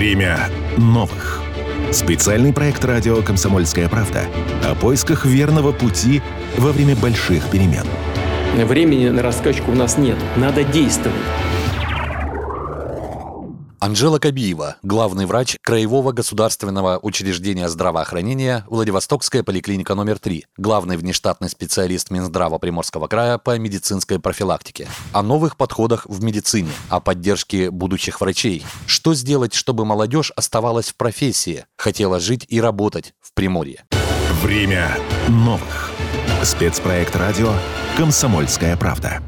Время новых. Специальный проект радио «Комсомольская правда» о поисках верного пути во время больших перемен. Времени на раскачку у нас нет. Надо действовать. Анжела Кабиева, главный врач Краевого государственного учреждения здравоохранения Владивостокская поликлиника номер 3, главный внештатный специалист Минздрава Приморского края по медицинской профилактике. О новых подходах в медицине, о поддержке будущих врачей. Что сделать, чтобы молодежь оставалась в профессии, хотела жить и работать в Приморье. Время новых. Спецпроект радио «Комсомольская правда».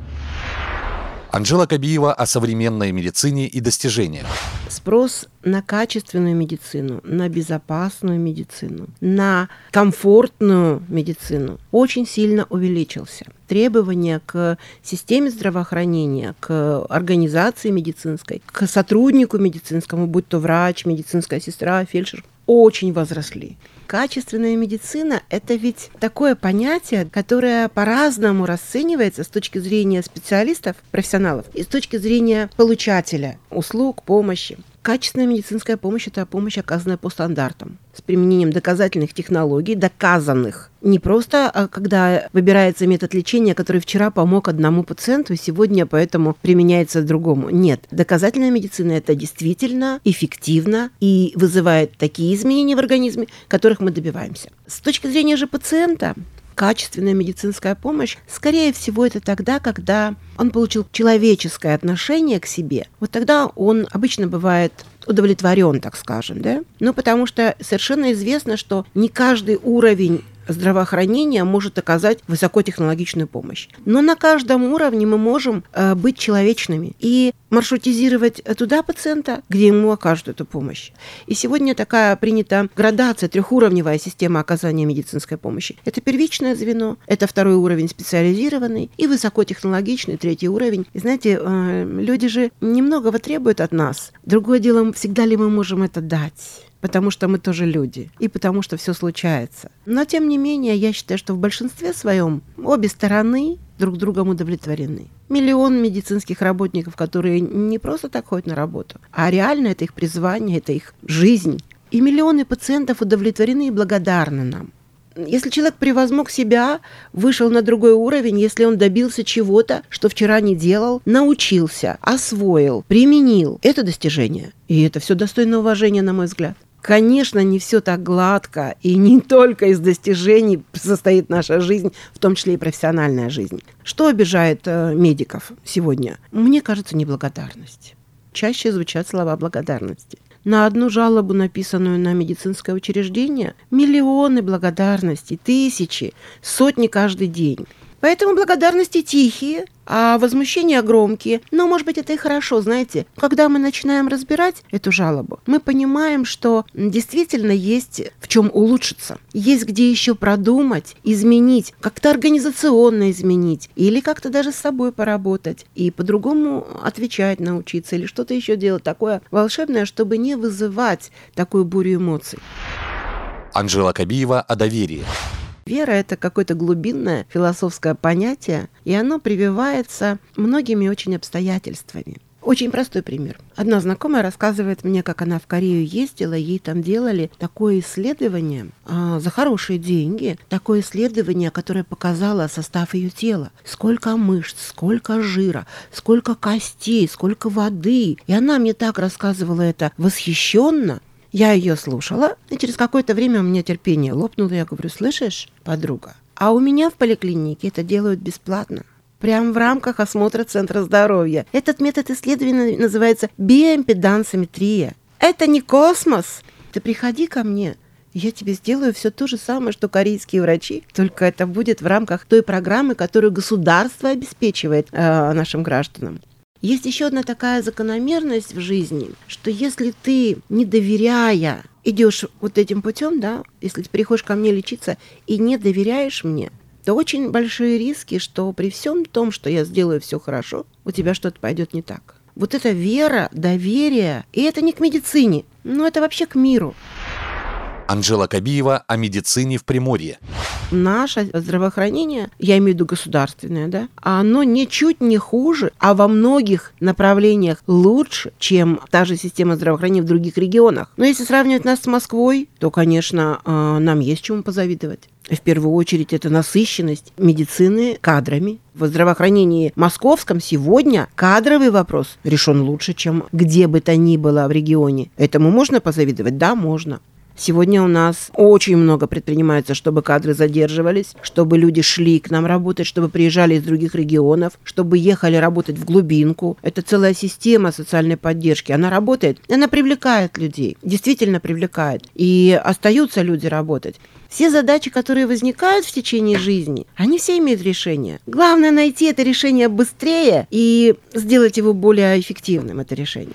Анжела Кабиева о современной медицине и достижениях. Спрос на качественную медицину, на безопасную медицину, на комфортную медицину очень сильно увеличился. Требования к системе здравоохранения, к организации медицинской, к сотруднику медицинскому, будь то врач, медицинская сестра, фельдшер, очень возросли. Качественная медицина – это ведь такое понятие, которое по-разному расценивается с точки зрения специалистов, профессионалов, и с точки зрения получателя услуг, помощи. Качественная медицинская помощь – это помощь, оказанная по стандартам, с применением доказательных технологий, доказанных. Не просто, а когда выбирается метод лечения, который вчера помог одному пациенту, сегодня поэтому применяется другому. Нет. Доказательная медицина – это действительно эффективно и вызывает такие изменения в организме, которых мы добиваемся. С точки зрения же пациента, качественная медицинская помощь, скорее всего, это тогда, когда он получил человеческое отношение к себе. Вот тогда он обычно бывает удовлетворен, так скажем, да? Ну, потому что совершенно известно, что не каждый уровень здравоохранения может оказать высокотехнологичную помощь. Но на каждом уровне мы можем э, быть человечными и маршрутизировать туда пациента, где ему окажут эту помощь. И сегодня такая принята градация, трехуровневая система оказания медицинской помощи. Это первичное звено, это второй уровень специализированный и высокотехнологичный третий уровень. И знаете, э, люди же немногого требуют от нас. Другое дело, всегда ли мы можем это дать? Потому что мы тоже люди, и потому что все случается. Но, тем не менее, я считаю, что в большинстве своем обе стороны друг другом удовлетворены. Миллион медицинских работников, которые не просто так ходят на работу, а реально это их призвание, это их жизнь. И миллионы пациентов удовлетворены и благодарны нам. Если человек превозмог себя, вышел на другой уровень, если он добился чего-то, что вчера не делал, научился, освоил, применил, это достижение. И это все достойно уважения, на мой взгляд. Конечно, не все так гладко, и не только из достижений состоит наша жизнь, в том числе и профессиональная жизнь. Что обижает э, медиков сегодня? Мне кажется, неблагодарность. Чаще звучат слова благодарности. На одну жалобу, написанную на медицинское учреждение, миллионы благодарностей, тысячи, сотни каждый день. Поэтому благодарности тихие, а возмущения громкие. Но, может быть, это и хорошо, знаете. Когда мы начинаем разбирать эту жалобу, мы понимаем, что действительно есть в чем улучшиться. Есть где еще продумать, изменить, как-то организационно изменить или как-то даже с собой поработать и по-другому отвечать научиться или что-то еще делать такое волшебное, чтобы не вызывать такую бурю эмоций. Анжела Кабиева о доверии. Вера – это какое-то глубинное философское понятие, и оно прививается многими очень обстоятельствами. Очень простой пример. Одна знакомая рассказывает мне, как она в Корею ездила, ей там делали такое исследование а, за хорошие деньги, такое исследование, которое показало состав ее тела. Сколько мышц, сколько жира, сколько костей, сколько воды. И она мне так рассказывала это восхищенно, я ее слушала, и через какое-то время у меня терпение лопнуло. Я говорю, слышишь, подруга, а у меня в поликлинике это делают бесплатно. Прямо в рамках осмотра Центра здоровья. Этот метод исследования называется биоимпедансометрия. Это не космос. Ты приходи ко мне, я тебе сделаю все то же самое, что корейские врачи, только это будет в рамках той программы, которую государство обеспечивает э, нашим гражданам. Есть еще одна такая закономерность в жизни, что если ты, не доверяя, идешь вот этим путем, да, если ты приходишь ко мне лечиться и не доверяешь мне, то очень большие риски, что при всем том, что я сделаю все хорошо, у тебя что-то пойдет не так. Вот эта вера, доверие, и это не к медицине, но это вообще к миру. Анжела Кабиева о медицине в Приморье. Наше здравоохранение, я имею в виду государственное, да, оно ничуть не хуже, а во многих направлениях лучше, чем та же система здравоохранения в других регионах. Но если сравнивать нас с Москвой, то, конечно, э, нам есть чему позавидовать. В первую очередь это насыщенность медицины кадрами. В здравоохранении московском сегодня кадровый вопрос решен лучше, чем где бы то ни было в регионе. Этому можно позавидовать? Да, можно. Сегодня у нас очень много предпринимается, чтобы кадры задерживались, чтобы люди шли к нам работать, чтобы приезжали из других регионов, чтобы ехали работать в глубинку. Это целая система социальной поддержки. Она работает, она привлекает людей, действительно привлекает. И остаются люди работать. Все задачи, которые возникают в течение жизни, они все имеют решение. Главное найти это решение быстрее и сделать его более эффективным, это решение.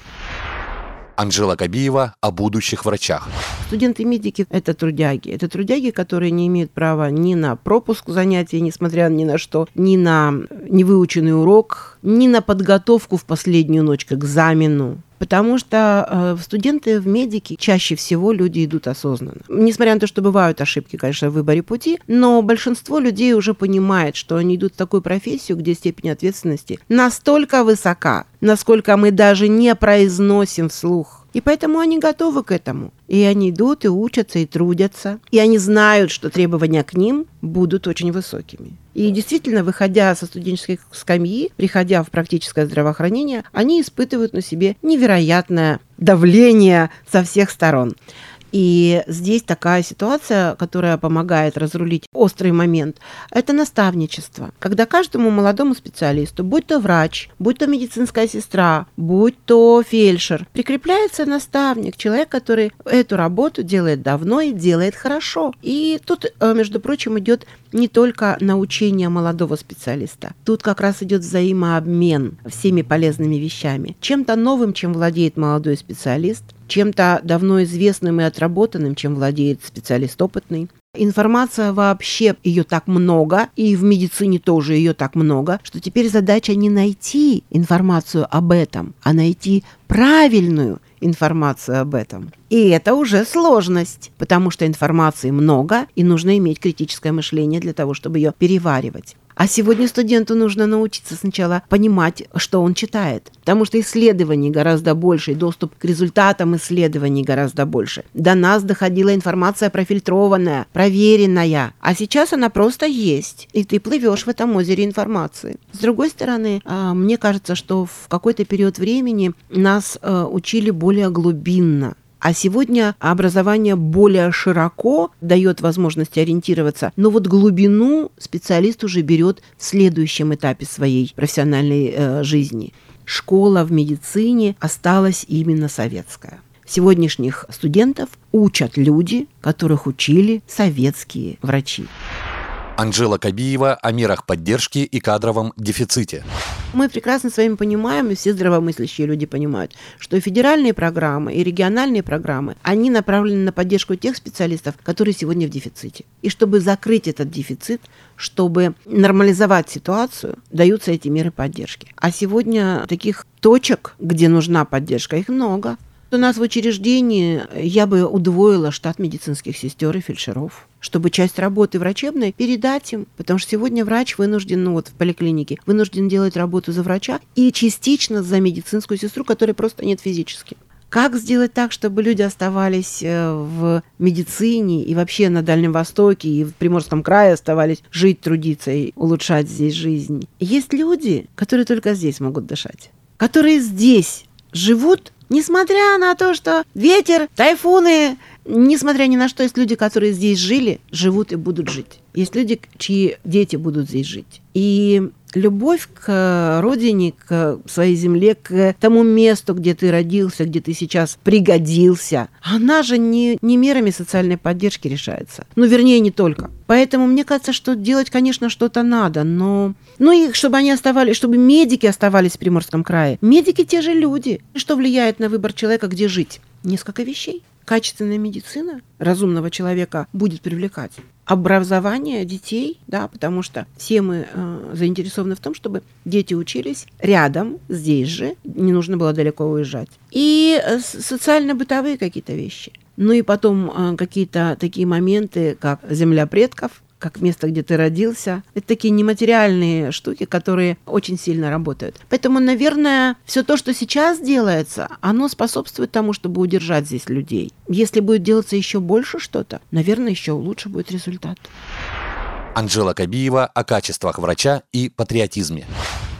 Анжела Кабиева о будущих врачах. Студенты-медики – это трудяги. Это трудяги, которые не имеют права ни на пропуск занятий, несмотря ни на что, ни на невыученный урок, ни на подготовку в последнюю ночь к экзамену. Потому что э, студенты в медике чаще всего люди идут осознанно. Несмотря на то, что бывают ошибки, конечно, в выборе пути, но большинство людей уже понимает, что они идут в такую профессию, где степень ответственности настолько высока, насколько мы даже не произносим вслух. И поэтому они готовы к этому. И они идут и учатся, и трудятся. И они знают, что требования к ним будут очень высокими. И действительно, выходя со студенческой скамьи, приходя в практическое здравоохранение, они испытывают на себе невероятное давление со всех сторон. И здесь такая ситуация, которая помогает разрулить острый момент, это наставничество. Когда каждому молодому специалисту, будь то врач, будь то медицинская сестра, будь то фельдшер, прикрепляется наставник, человек, который эту работу делает давно и делает хорошо. И тут, э, между прочим, идет не только научение молодого специалиста. Тут как раз идет взаимообмен всеми полезными вещами. Чем-то новым, чем владеет молодой специалист, чем-то давно известным и отработанным, чем владеет специалист опытный. Информация вообще, ее так много, и в медицине тоже ее так много, что теперь задача не найти информацию об этом, а найти правильную информацию об этом. И это уже сложность, потому что информации много, и нужно иметь критическое мышление для того, чтобы ее переваривать. А сегодня студенту нужно научиться сначала понимать, что он читает, потому что исследований гораздо больше, и доступ к результатам исследований гораздо больше. До нас доходила информация профильтрованная, проверенная, а сейчас она просто есть, и ты плывешь в этом озере информации. С другой стороны, а, мне кажется, что в какой-то период времени нас э, учили более глубинно а сегодня образование более широко дает возможность ориентироваться, но вот глубину специалист уже берет в следующем этапе своей профессиональной э, жизни. Школа в медицине осталась именно советская. Сегодняшних студентов учат люди, которых учили советские врачи. Анжела Кабиева о мерах поддержки и кадровом дефиците. Мы прекрасно с вами понимаем, и все здравомыслящие люди понимают, что федеральные программы, и региональные программы, они направлены на поддержку тех специалистов, которые сегодня в дефиците. И чтобы закрыть этот дефицит, чтобы нормализовать ситуацию, даются эти меры поддержки. А сегодня таких точек, где нужна поддержка, их много. У нас в учреждении я бы удвоила штат медицинских сестер и фельдшеров, чтобы часть работы врачебной передать им, потому что сегодня врач вынужден, ну вот в поликлинике, вынужден делать работу за врача и частично за медицинскую сестру, которой просто нет физически. Как сделать так, чтобы люди оставались э, в медицине и вообще на Дальнем Востоке и в Приморском крае оставались жить, трудиться и улучшать здесь жизнь? Есть люди, которые только здесь могут дышать, которые здесь живут Несмотря на то, что ветер, тайфуны, несмотря ни на что, есть люди, которые здесь жили, живут и будут жить. Есть люди, чьи дети будут здесь жить. И любовь к родине, к своей земле, к тому месту, где ты родился, где ты сейчас пригодился, она же не, не мерами социальной поддержки решается. Ну, вернее, не только. Поэтому мне кажется, что делать, конечно, что-то надо, но... Ну и чтобы они оставались, чтобы медики оставались в Приморском крае. Медики те же люди. Что влияет на выбор человека, где жить? Несколько вещей качественная медицина разумного человека будет привлекать. Образование детей, да, потому что все мы э, заинтересованы в том, чтобы дети учились рядом, здесь же, не нужно было далеко уезжать. И э, социально-бытовые какие-то вещи. Ну и потом э, какие-то такие моменты, как земля предков, как место, где ты родился. Это такие нематериальные штуки, которые очень сильно работают. Поэтому, наверное, все то, что сейчас делается, оно способствует тому, чтобы удержать здесь людей. Если будет делаться еще больше что-то, наверное, еще лучше будет результат. Анжела Кабиева о качествах врача и патриотизме.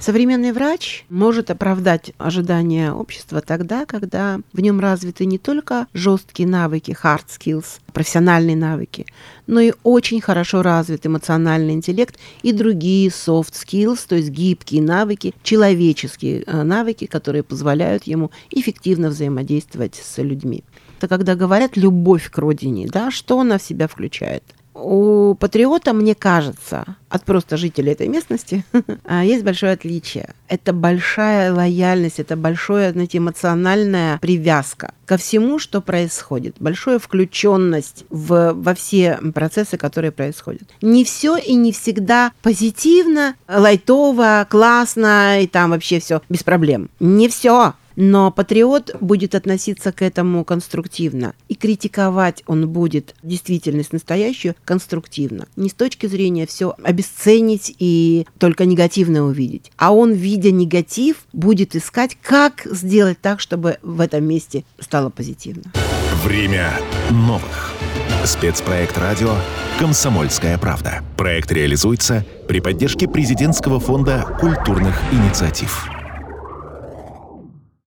Современный врач может оправдать ожидания общества тогда, когда в нем развиты не только жесткие навыки, hard skills, профессиональные навыки, но и очень хорошо развит эмоциональный интеллект и другие soft skills, то есть гибкие навыки, человеческие э, навыки, которые позволяют ему эффективно взаимодействовать с людьми. Это когда говорят любовь к родине, да, что она в себя включает? У патриота, мне кажется, от просто жителей этой местности, а, есть большое отличие. Это большая лояльность, это большая, знаете, эмоциональная привязка ко всему, что происходит. Большая включенность в, во все процессы, которые происходят. Не все и не всегда позитивно, лайтово, классно и там вообще все без проблем. Не все но патриот будет относиться к этому конструктивно. И критиковать он будет действительность настоящую конструктивно. Не с точки зрения все обесценить и только негативно увидеть. А он, видя негатив, будет искать, как сделать так, чтобы в этом месте стало позитивно. Время новых. Спецпроект радио «Комсомольская правда». Проект реализуется при поддержке президентского фонда культурных инициатив.